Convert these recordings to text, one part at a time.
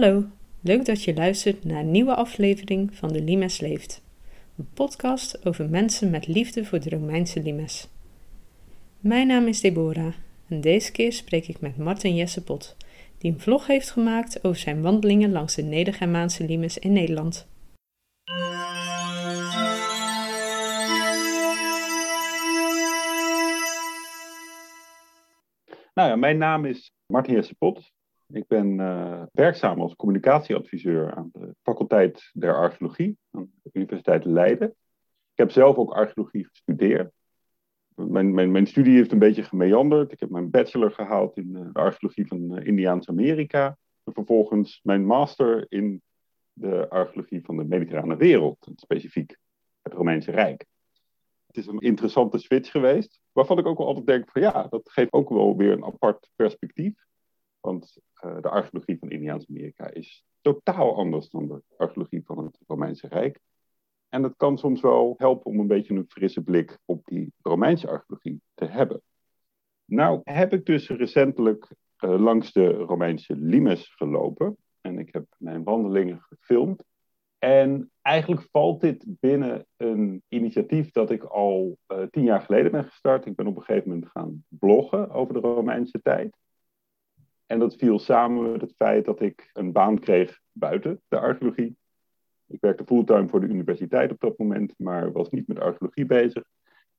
Hallo, leuk dat je luistert naar een nieuwe aflevering van De Limes Leeft. Een podcast over mensen met liefde voor de Romeinse limes. Mijn naam is Deborah en deze keer spreek ik met Martin Jessepot, die een vlog heeft gemaakt over zijn wandelingen langs de Nedergermaanse limes in Nederland. Nou ja, mijn naam is Martin Jessepot. Ik ben uh, werkzaam als communicatieadviseur aan de faculteit der archeologie aan de Universiteit Leiden. Ik heb zelf ook archeologie gestudeerd. Mijn, mijn, mijn studie heeft een beetje gemeanderd. Ik heb mijn bachelor gehaald in uh, de archeologie van uh, Indiaans-Amerika. En vervolgens mijn master in de archeologie van de mediterrane wereld, specifiek het Romeinse Rijk. Het is een interessante switch geweest, waarvan ik ook wel altijd denk van ja, dat geeft ook wel weer een apart perspectief. Want uh, de archeologie van Indiaans-Amerika is totaal anders dan de archeologie van het Romeinse Rijk. En dat kan soms wel helpen om een beetje een frisse blik op die Romeinse archeologie te hebben. Nou heb ik dus recentelijk uh, langs de Romeinse limes gelopen. En ik heb mijn wandelingen gefilmd. En eigenlijk valt dit binnen een initiatief dat ik al uh, tien jaar geleden ben gestart. Ik ben op een gegeven moment gaan bloggen over de Romeinse tijd. En dat viel samen met het feit dat ik een baan kreeg buiten de archeologie. Ik werkte fulltime voor de universiteit op dat moment, maar was niet met archeologie bezig.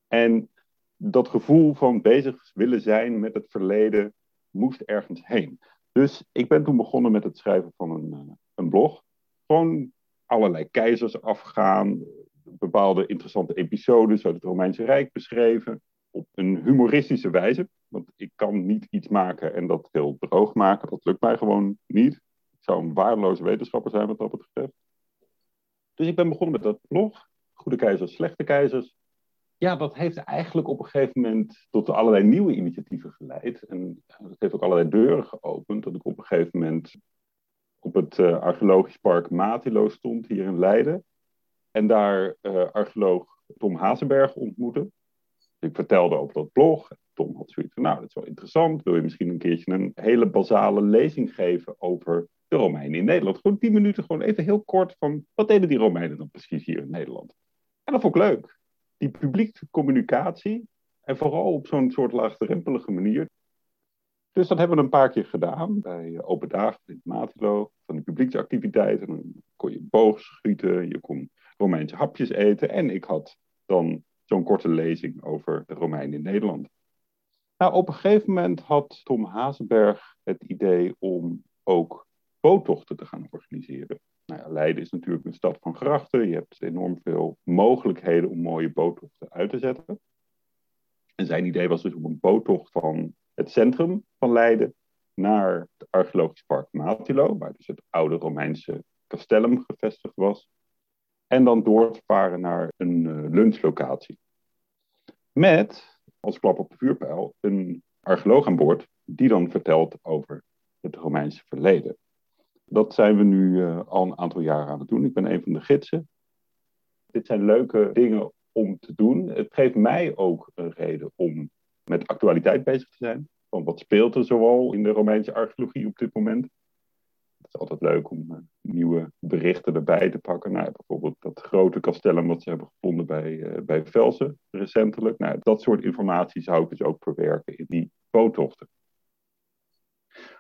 En dat gevoel van bezig willen zijn met het verleden moest ergens heen. Dus ik ben toen begonnen met het schrijven van een, uh, een blog. Gewoon allerlei keizers afgaan, bepaalde interessante episodes uit het Romeinse Rijk beschreven. Op een humoristische wijze. Want ik kan niet iets maken en dat heel droog maken. Dat lukt mij gewoon niet. Ik zou een waardeloze wetenschapper zijn wat dat betreft. Dus ik ben begonnen met dat blog. Goede keizers, slechte keizers. Ja, dat heeft eigenlijk op een gegeven moment tot allerlei nieuwe initiatieven geleid. En dat heeft ook allerlei deuren geopend. Dat ik op een gegeven moment op het uh, archeologisch park Matilo stond hier in Leiden. En daar uh, archeoloog Tom Hazenberg ontmoette. Ik vertelde over dat blog. Tom had zoiets van, nou, dat is wel interessant. Wil je misschien een keertje een hele basale lezing geven over de Romeinen in Nederland? Gewoon tien minuten, gewoon even heel kort van, wat deden die Romeinen dan precies hier in Nederland? En dat vond ik leuk. Die publieke communicatie, en vooral op zo'n soort laagdrempelige manier. Dus dat hebben we een paar keer gedaan bij Open Dagen in Matilo, van die publieksactiviteiten. Dan kon je boog schieten, je kon Romeinse hapjes eten. En ik had dan zo'n korte lezing over de Romeinen in Nederland. Nou, op een gegeven moment had Tom Hazenberg het idee om ook boottochten te gaan organiseren. Nou Leiden is natuurlijk een stad van grachten. Je hebt enorm veel mogelijkheden om mooie boottochten uit te zetten. En zijn idee was dus om een boottocht van het centrum van Leiden naar het archeologisch park Matilo, waar dus het oude Romeinse castellum gevestigd was. En dan door te varen naar een uh, lunchlocatie. Met als klap op de vuurpijl een archeoloog aan boord die dan vertelt over het Romeinse verleden. Dat zijn we nu uh, al een aantal jaren aan het doen. Ik ben een van de gidsen. Dit zijn leuke dingen om te doen. Het geeft mij ook een reden om met actualiteit bezig te zijn. Van wat speelt er zoal in de Romeinse archeologie op dit moment? Het is altijd leuk om uh, nieuwe berichten erbij te pakken. Nou, bijvoorbeeld dat grote castellum wat ze hebben gevonden bij, uh, bij Velsen recentelijk. Nou, dat soort informatie zou ik dus ook verwerken in die boottochten.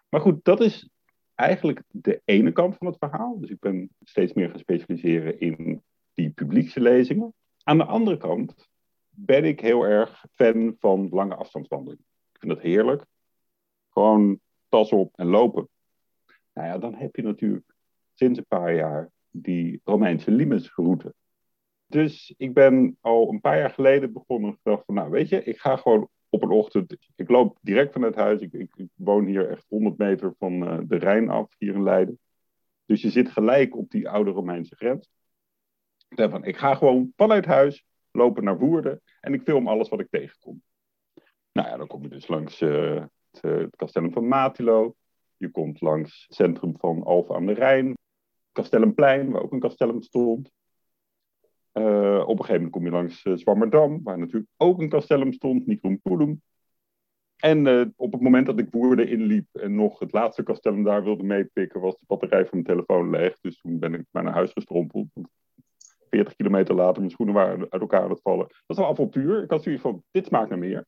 Maar goed, dat is eigenlijk de ene kant van het verhaal. Dus ik ben steeds meer gaan specialiseren in die publieke lezingen. Aan de andere kant ben ik heel erg fan van lange afstandswandelingen. Ik vind dat heerlijk. Gewoon tas op en lopen. Nou ja, dan heb je natuurlijk sinds een paar jaar die Romeinse limesroute. Dus ik ben al een paar jaar geleden begonnen van, nou weet je, ik ga gewoon op een ochtend, ik loop direct vanuit huis. Ik, ik, ik woon hier echt 100 meter van uh, de Rijn af, hier in Leiden. Dus je zit gelijk op die oude Romeinse grens. Daarvan, ik ga gewoon vanuit huis lopen naar Woerden en ik film alles wat ik tegenkom. Nou ja, dan kom je dus langs uh, het, het Castellum van Matilo. Je komt langs het centrum van Alphen aan de Rijn. Castellumplein, waar ook een castellum stond. Uh, op een gegeven moment kom je langs uh, Zwammerdam, waar natuurlijk ook een castellum stond, Nicrum Pulum. En uh, op het moment dat ik Woerden inliep en nog het laatste castellum daar wilde meepikken, was de batterij van mijn telefoon leeg. Dus toen ben ik naar huis gestrompeld. 40 kilometer later, mijn schoenen waren uit elkaar aan het vallen. Dat was een avontuur. Ik had zoiets van, dit smaakt naar meer.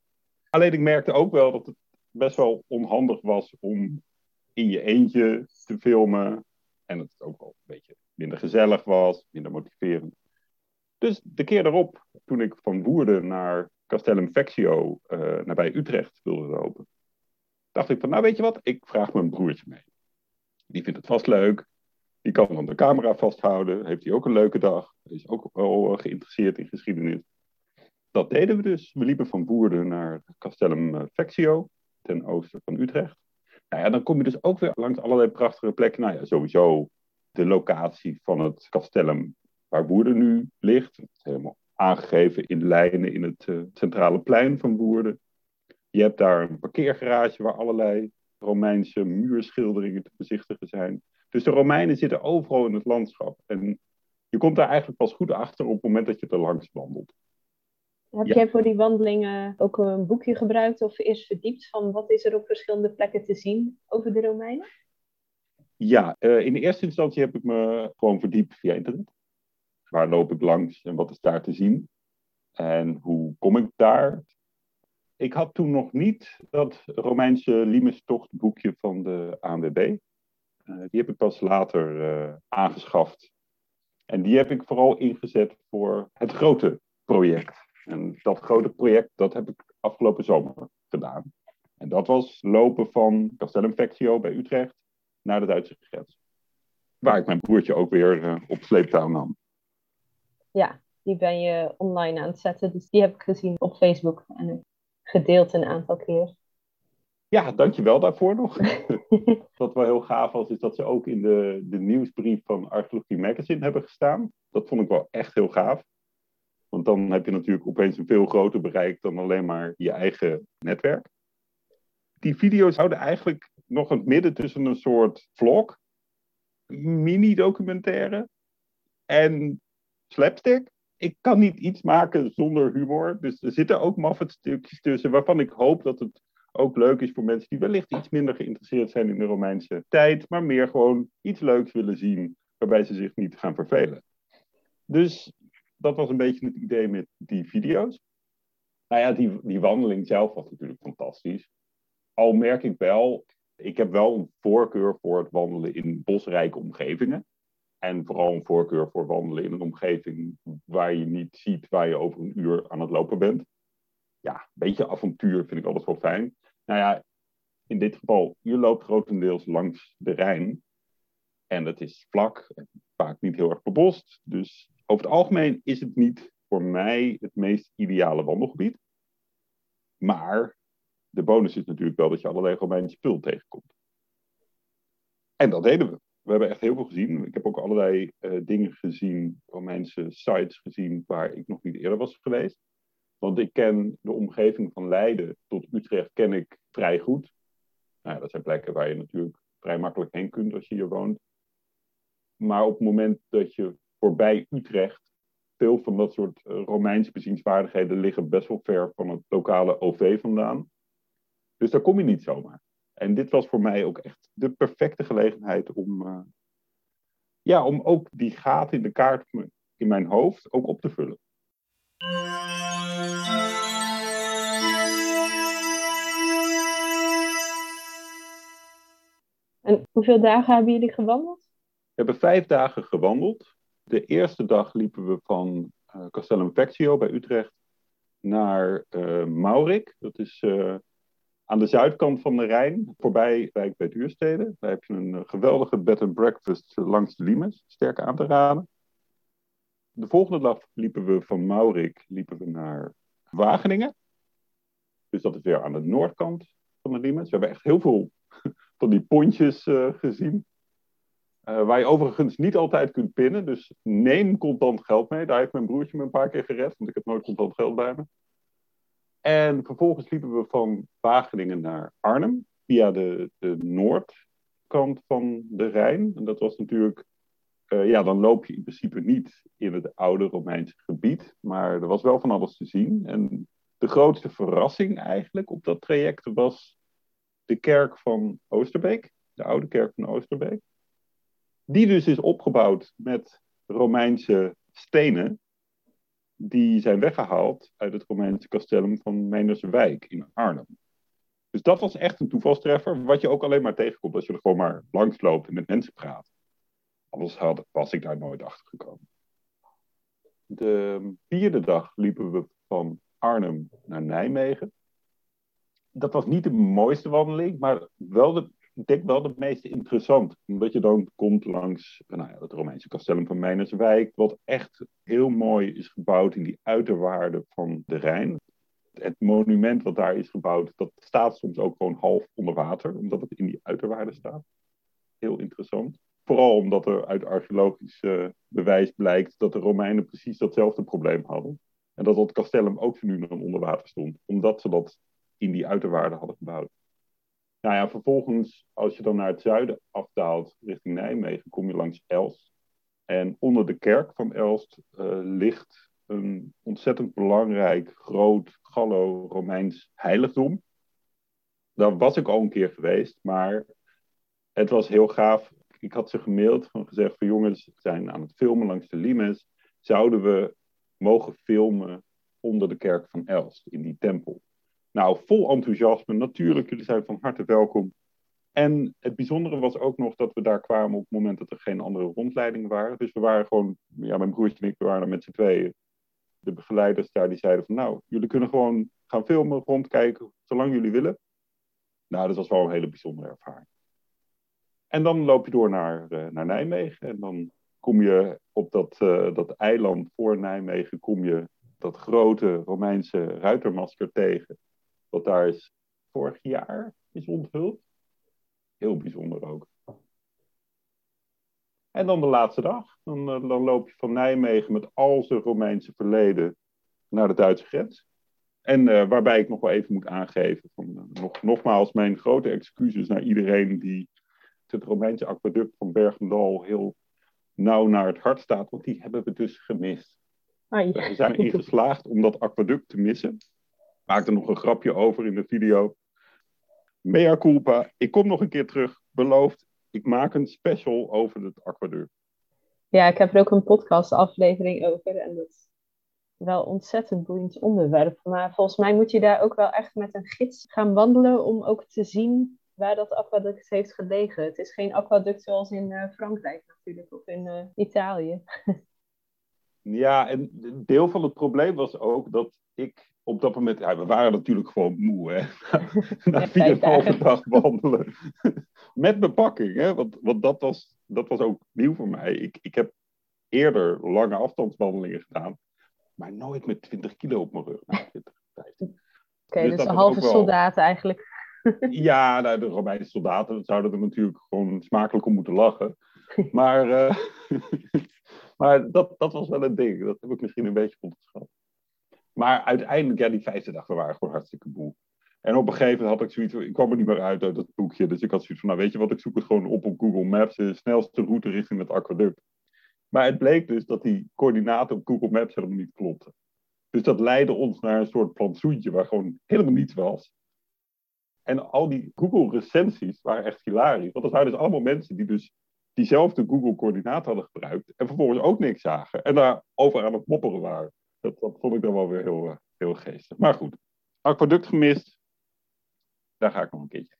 Alleen ik merkte ook wel dat het best wel onhandig was om in je eentje te filmen. En het ook wel een beetje minder gezellig was, minder motiverend. Dus de keer daarop, toen ik van Woerden naar Castellum Vecchio, uh, nabij Utrecht, wilde lopen, dacht ik van, nou weet je wat, ik vraag mijn broertje mee. Die vindt het vast leuk. Die kan dan de camera vasthouden. Heeft hij ook een leuke dag. Is ook wel geïnteresseerd in geschiedenis. Dat deden we dus. We liepen van Woerden naar Castellum eh, Vecchio, ten oosten van Utrecht. Nou ja, dan kom je dus ook weer langs allerlei prachtige plekken. Nou ja, sowieso de locatie van het Castellum waar Woerden nu ligt. Helemaal aangegeven in lijnen in het uh, centrale plein van Woerden. Je hebt daar een parkeergarage waar allerlei Romeinse muurschilderingen te bezichtigen zijn. Dus de Romeinen zitten overal in het landschap. En je komt daar eigenlijk pas goed achter op het moment dat je er langs wandelt. Heb jij voor die wandelingen ook een boekje gebruikt of eerst verdiept van wat is er op verschillende plekken te zien over de Romeinen? Ja, uh, in de eerste instantie heb ik me gewoon verdiept via internet. Waar loop ik langs en wat is daar te zien? En hoe kom ik daar? Ik had toen nog niet dat Romeinse Limestocht boekje van de ANWB. Uh, die heb ik pas later uh, aangeschaft. En die heb ik vooral ingezet voor het grote project. En dat grote project, dat heb ik afgelopen zomer gedaan. En dat was lopen van Castellum Vecchio bij Utrecht naar de Duitse grens. Waar ik mijn broertje ook weer uh, op sleeptouw nam. Ja, die ben je online aan het zetten. Dus die heb ik gezien op Facebook en gedeeld een aantal keer. Ja, dankjewel daarvoor nog. Wat wel heel gaaf was, is dat ze ook in de, de nieuwsbrief van Archeologie Magazine hebben gestaan. Dat vond ik wel echt heel gaaf. Want dan heb je natuurlijk opeens een veel groter bereik dan alleen maar je eigen netwerk. Die video's houden eigenlijk nog het midden tussen een soort vlog, mini-documentaire en slapstick. Ik kan niet iets maken zonder humor. Dus er zitten ook Muffet stukjes tussen waarvan ik hoop dat het ook leuk is voor mensen die wellicht iets minder geïnteresseerd zijn in de Romeinse tijd, maar meer gewoon iets leuks willen zien waarbij ze zich niet gaan vervelen. Dus dat was een beetje het idee met die video's. Nou ja, die, die wandeling zelf was natuurlijk fantastisch. Al merk ik wel, ik heb wel een voorkeur voor het wandelen in bosrijke omgevingen. En vooral een voorkeur voor wandelen in een omgeving waar je niet ziet waar je over een uur aan het lopen bent. Ja, een beetje avontuur vind ik altijd wel fijn. Nou ja, in dit geval, je loopt grotendeels langs de Rijn. En het is vlak, vaak niet heel erg bebost. Dus over het algemeen is het niet voor mij het meest ideale wandelgebied. Maar de bonus is natuurlijk wel dat je allerlei Romeinse spul tegenkomt. En dat deden we. We hebben echt heel veel gezien. Ik heb ook allerlei uh, dingen gezien, Romeinse sites gezien, waar ik nog niet eerder was geweest. Want ik ken de omgeving van Leiden tot Utrecht ken ik vrij goed. Nou, dat zijn plekken waar je natuurlijk vrij makkelijk heen kunt als je hier woont. Maar op het moment dat je voorbij Utrecht, veel van dat soort uh, Romeinse bezienswaardigheden liggen best wel ver van het lokale OV vandaan. Dus daar kom je niet zomaar. En dit was voor mij ook echt de perfecte gelegenheid om, uh, ja, om ook die gaten in de kaart in mijn hoofd ook op te vullen. En hoeveel dagen hebben jullie gewandeld? We hebben vijf dagen gewandeld. De eerste dag liepen we van uh, Castellum Vecchio bij Utrecht naar uh, Maurik. Dat is uh, aan de zuidkant van de Rijn, voorbij Wijk bij Duurstede. Daar heb je een geweldige bed and breakfast langs de Limes, sterk aan te raden. De volgende dag liepen we van Maurik liepen we naar Wageningen. Dus dat is weer aan de noordkant van de Limes. We hebben echt heel veel van die pontjes gezien. Uh, waar je overigens niet altijd kunt pinnen. Dus neem contant geld mee. Daar heeft mijn broertje me een paar keer gered. Want ik heb nooit contant geld bij me. En vervolgens liepen we van Wageningen naar Arnhem. Via de, de noordkant van de Rijn. En dat was natuurlijk... Uh, ja, dan loop je in principe niet in het oude Romeinse gebied. Maar er was wel van alles te zien. En de grootste verrassing eigenlijk op dat traject was de kerk van Oosterbeek, de oude kerk van Oosterbeek. Die dus is opgebouwd met Romeinse stenen, die zijn weggehaald uit het Romeinse castellum van Menerswijk in Arnhem. Dus dat was echt een toevalstreffer, wat je ook alleen maar tegenkomt als je er gewoon maar langs loopt en met mensen praat. Anders had, was ik daar nooit achter gekomen. De vierde dag liepen we van Arnhem naar Nijmegen. Dat was niet de mooiste wandeling, maar wel de, ik denk wel de meest interessant. Omdat je dan komt langs nou ja, het Romeinse castellum van Meinerswijk, wat echt heel mooi is gebouwd in die uiterwaarden van de Rijn. Het monument wat daar is gebouwd, dat staat soms ook gewoon half onder water, omdat het in die uiterwaarden staat. Heel interessant. Vooral omdat er uit archeologisch uh, bewijs blijkt dat de Romeinen precies datzelfde probleem hadden. En dat dat castellum ook nu dan onder water stond, omdat ze dat in die uiterwaarden hadden gebouwd. Nou ja, vervolgens, als je dan naar het zuiden afdaalt, richting Nijmegen, kom je langs Elst. En onder de kerk van Elst uh, ligt een ontzettend belangrijk, groot Gallo-Romeins heiligdom. Daar was ik al een keer geweest, maar het was heel gaaf. Ik had ze gemaild en gezegd van jongens, we zijn aan het filmen langs de Limes. Zouden we mogen filmen onder de kerk van Elst, in die tempel? Nou, vol enthousiasme. Natuurlijk, jullie zijn van harte welkom. En het bijzondere was ook nog dat we daar kwamen op het moment dat er geen andere rondleidingen waren. Dus we waren gewoon, ja, mijn broertje en ik waren met z'n tweeën. De begeleiders daar, die zeiden van, nou, jullie kunnen gewoon gaan filmen, rondkijken, zolang jullie willen. Nou, dat was wel een hele bijzondere ervaring. En dan loop je door naar, uh, naar Nijmegen en dan kom je op dat, uh, dat eiland voor Nijmegen, kom je dat grote Romeinse ruitermasker tegen wat daar is vorig jaar is onthuld. Heel bijzonder ook. En dan de laatste dag. Dan, eh, dan loop je van Nijmegen met al zijn Romeinse verleden naar de Duitse grens. En uh, waarbij ik nog wel even moet aangeven, van, uh, nog, nogmaals mijn grote excuses naar iedereen die het Romeinse aquaduct van Bergendal heel nauw naar het hart staat, want die hebben we dus gemist. Ah, We zijn erin geslaagd om dat aquaduct te missen maakte nog een grapje over in de video. Mea culpa, ik kom nog een keer terug, beloofd. Ik maak een special over het aquaduct. Ja, ik heb er ook een podcast aflevering over en dat is wel een ontzettend boeiend onderwerp. Maar volgens mij moet je daar ook wel echt met een gids gaan wandelen om ook te zien waar dat aquaduct heeft gelegen. Het is geen aquaduct zoals in uh, Frankrijk natuurlijk of in uh, Italië. ja, en deel van het probleem was ook dat ik op dat moment, ja, we waren natuurlijk gewoon moe, hè. Na vier en halve dag wandelen. Met bepakking, hè. Want, want dat, was, dat was ook nieuw voor mij. Ik, ik heb eerder lange afstandswandelingen gedaan, maar nooit met 20 kilo op mijn rug. Nou, Oké, okay, dus, dus een halve soldaat eigenlijk. ja, nou, de Romeinse soldaten zouden er natuurlijk gewoon smakelijk om moeten lachen. Maar, uh, maar dat, dat was wel een ding. Dat heb ik misschien een beetje onderschat. Maar uiteindelijk, ja, die vijfde dag, we waren gewoon hartstikke moe. En op een gegeven moment had ik zoiets, ik kwam er niet meer uit uit dat boekje. Dus ik had zoiets van, nou weet je wat, ik zoek het gewoon op op Google Maps, de snelste route richting het aquaduct. Maar het bleek dus dat die coördinaten op Google Maps helemaal niet klopten. Dus dat leidde ons naar een soort plantsoentje waar gewoon helemaal niets was. En al die Google-recensies waren echt hilarisch. Want dat waren dus allemaal mensen die dus diezelfde Google-coördinaat hadden gebruikt. En vervolgens ook niks zagen. En daar over aan het mopperen waren. Dat, dat vond ik dan wel weer heel, eh, heel geestig. Maar goed, aquaduct gemist. Daar ga ik nog een keertje.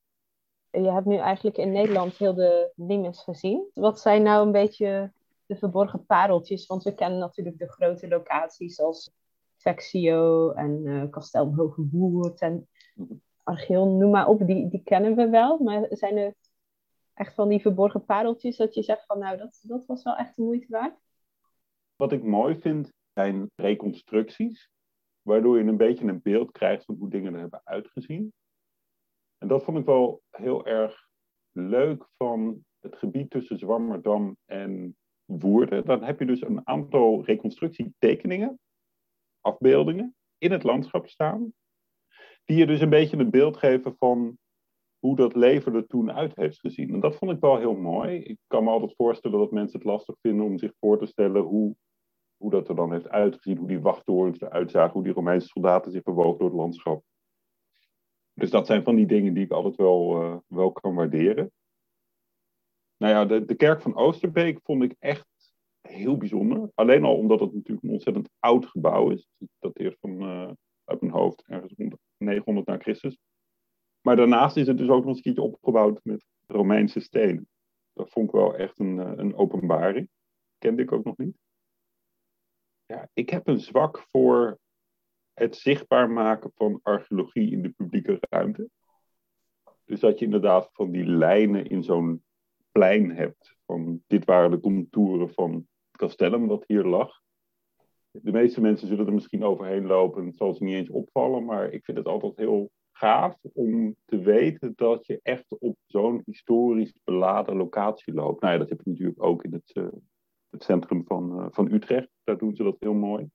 Je hebt nu eigenlijk in Nederland heel de Limes gezien. Wat zijn nou een beetje de verborgen pareltjes? Want we kennen natuurlijk de grote locaties als Vexio en uh, Kastel Hoge Woerd en Archeon, noem maar op. Die, die kennen we wel. Maar zijn er echt van die verborgen pareltjes dat je zegt van nou, dat, dat was wel echt de moeite waard? Wat ik mooi vind reconstructies, waardoor je een beetje een beeld krijgt van hoe dingen er hebben uitgezien. En dat vond ik wel heel erg leuk van het gebied tussen Zwammerdam en Woerden. Dan heb je dus een aantal reconstructietekeningen, afbeeldingen, in het landschap staan, die je dus een beetje een beeld geven van hoe dat leven er toen uit heeft gezien. En dat vond ik wel heel mooi. Ik kan me altijd voorstellen dat mensen het lastig vinden om zich voor te stellen hoe hoe dat er dan heeft uitgezien, hoe die wachttorens eruit zagen, hoe die Romeinse soldaten zich bewogen door het landschap. Dus dat zijn van die dingen die ik altijd wel, uh, wel kan waarderen. Nou ja, de, de kerk van Oosterbeek vond ik echt heel bijzonder. Alleen al omdat het natuurlijk een ontzettend oud gebouw is. Dat eerst van, uh, uit mijn hoofd, ergens rond 900 na Christus. Maar daarnaast is het dus ook nog een keertje opgebouwd met Romeinse stenen. Dat vond ik wel echt een, uh, een openbaring. Kende ik ook nog niet. Ja, ik heb een zwak voor het zichtbaar maken van archeologie in de publieke ruimte. Dus dat je inderdaad van die lijnen in zo'n plein hebt. Van dit waren de contouren van het castellum wat hier lag. De meeste mensen zullen er misschien overheen lopen. Het zal ze niet eens opvallen. Maar ik vind het altijd heel gaaf om te weten dat je echt op zo'n historisch beladen locatie loopt. Nou ja, dat heb je natuurlijk ook in het, uh, het centrum van, uh, van Utrecht. Daar doen ze dat heel mooi.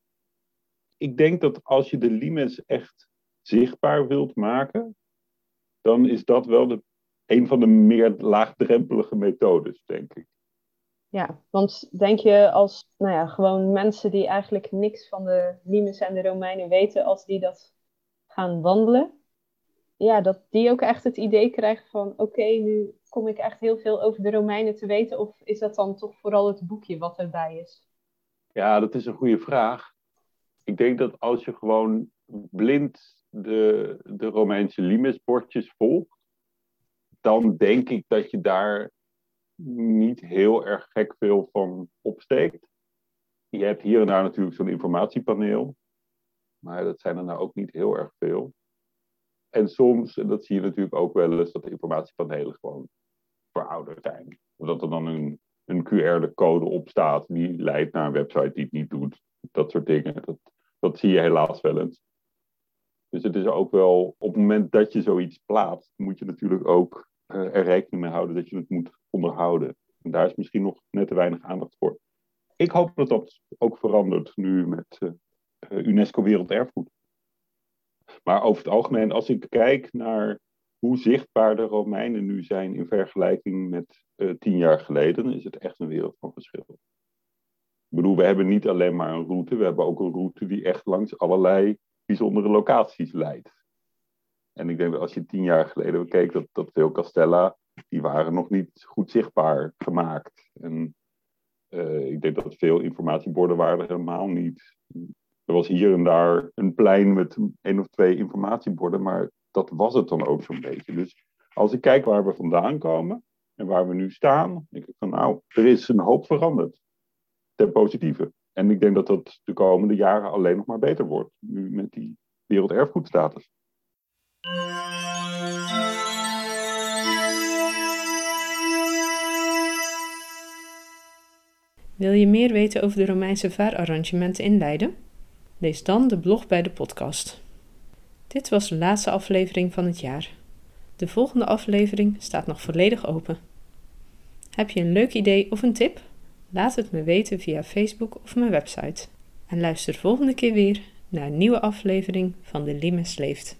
Ik denk dat als je de limes echt zichtbaar wilt maken, dan is dat wel de een van de meer laagdrempelige methodes, denk ik. Ja, want denk je als nou ja, gewoon mensen die eigenlijk niks van de Limes en de Romeinen weten, als die dat gaan wandelen, ja, dat die ook echt het idee krijgen van oké, nu kom ik echt heel veel over de Romeinen te weten, of is dat dan toch vooral het boekje wat erbij is? Ja, dat is een goede vraag. Ik denk dat als je gewoon blind de, de Romeinse Limes-bordjes volgt, dan denk ik dat je daar niet heel erg gek veel van opsteekt. Je hebt hier en daar natuurlijk zo'n informatiepaneel, maar dat zijn er nou ook niet heel erg veel. En soms, en dat zie je natuurlijk ook wel eens, dat de informatiepanelen gewoon verouderd zijn. Of dat er dan een, een QR-code op staat die leidt naar een website die het niet doet. Dat soort dingen. Dat, dat zie je helaas wel eens. Dus het is ook wel, op het moment dat je zoiets plaatst, moet je natuurlijk ook uh, er rekening mee houden dat je het moet onderhouden. En daar is misschien nog net te weinig aandacht voor. Ik hoop dat dat ook verandert nu met uh, UNESCO Werelderfgoed. Maar over het algemeen, als ik kijk naar hoe zichtbaar de Romeinen nu zijn in vergelijking met uh, tien jaar geleden, is het echt een wereld van verschil. Ik bedoel, we hebben niet alleen maar een route, we hebben ook een route die echt langs allerlei bijzondere locaties leidt. En ik denk dat als je tien jaar geleden keek, dat, dat veel castella, die waren nog niet goed zichtbaar gemaakt. En uh, ik denk dat veel informatieborden waren er helemaal niet. Er was hier en daar een plein met één of twee informatieborden, maar dat was het dan ook zo'n beetje. Dus als ik kijk waar we vandaan komen en waar we nu staan, denk ik van nou, er is een hoop veranderd. Ten positieve. En ik denk dat dat de komende jaren alleen nog maar beter wordt. Nu met die werelderfgoedstatus. Wil je meer weten over de Romeinse vaararrangementen in Leiden? Lees dan de blog bij de podcast. Dit was de laatste aflevering van het jaar. De volgende aflevering staat nog volledig open. Heb je een leuk idee of een tip? Laat het me weten via Facebook of mijn website. En luister volgende keer weer naar een nieuwe aflevering van De Limes Leeft.